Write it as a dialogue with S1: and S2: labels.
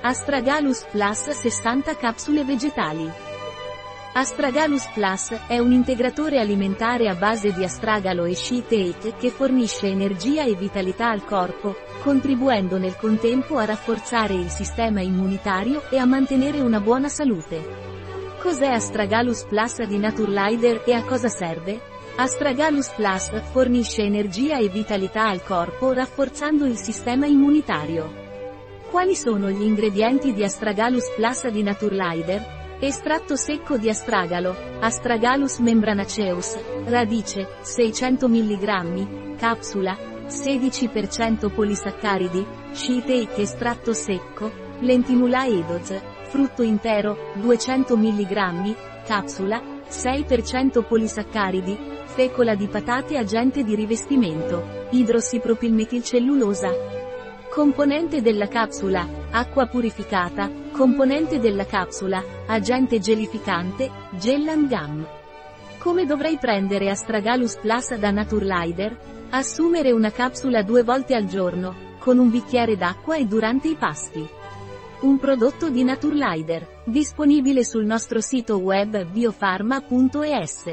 S1: Astragalus Plus 60 capsule vegetali. Astragalus Plus è un integratore alimentare a base di astragalo e sheetate che fornisce energia e vitalità al corpo, contribuendo nel contempo a rafforzare il sistema immunitario e a mantenere una buona salute. Cos'è Astragalus Plus di Naturelider e a cosa serve? Astragalus Plus fornisce energia e vitalità al corpo rafforzando il sistema immunitario. Quali sono gli ingredienti di Astragalus Plus di Naturelider? Estratto secco di astragalo, Astragalus membranaceus, radice, 600 mg, capsula, 16% polisaccaridi, shiitake estratto secco, lentimula edoz, frutto intero, 200 mg, capsula, 6% polisaccaridi, fecola di patate agente di rivestimento, idrossipropilmetilcellulosa. Componente della capsula, acqua purificata, componente della capsula, agente gelificante, Gellan Gum. Come dovrei prendere Astragalus Plus da Naturelider? Assumere una capsula due volte al giorno, con un bicchiere d'acqua e durante i pasti. Un prodotto di Naturelider, disponibile sul nostro sito web biofarma.es.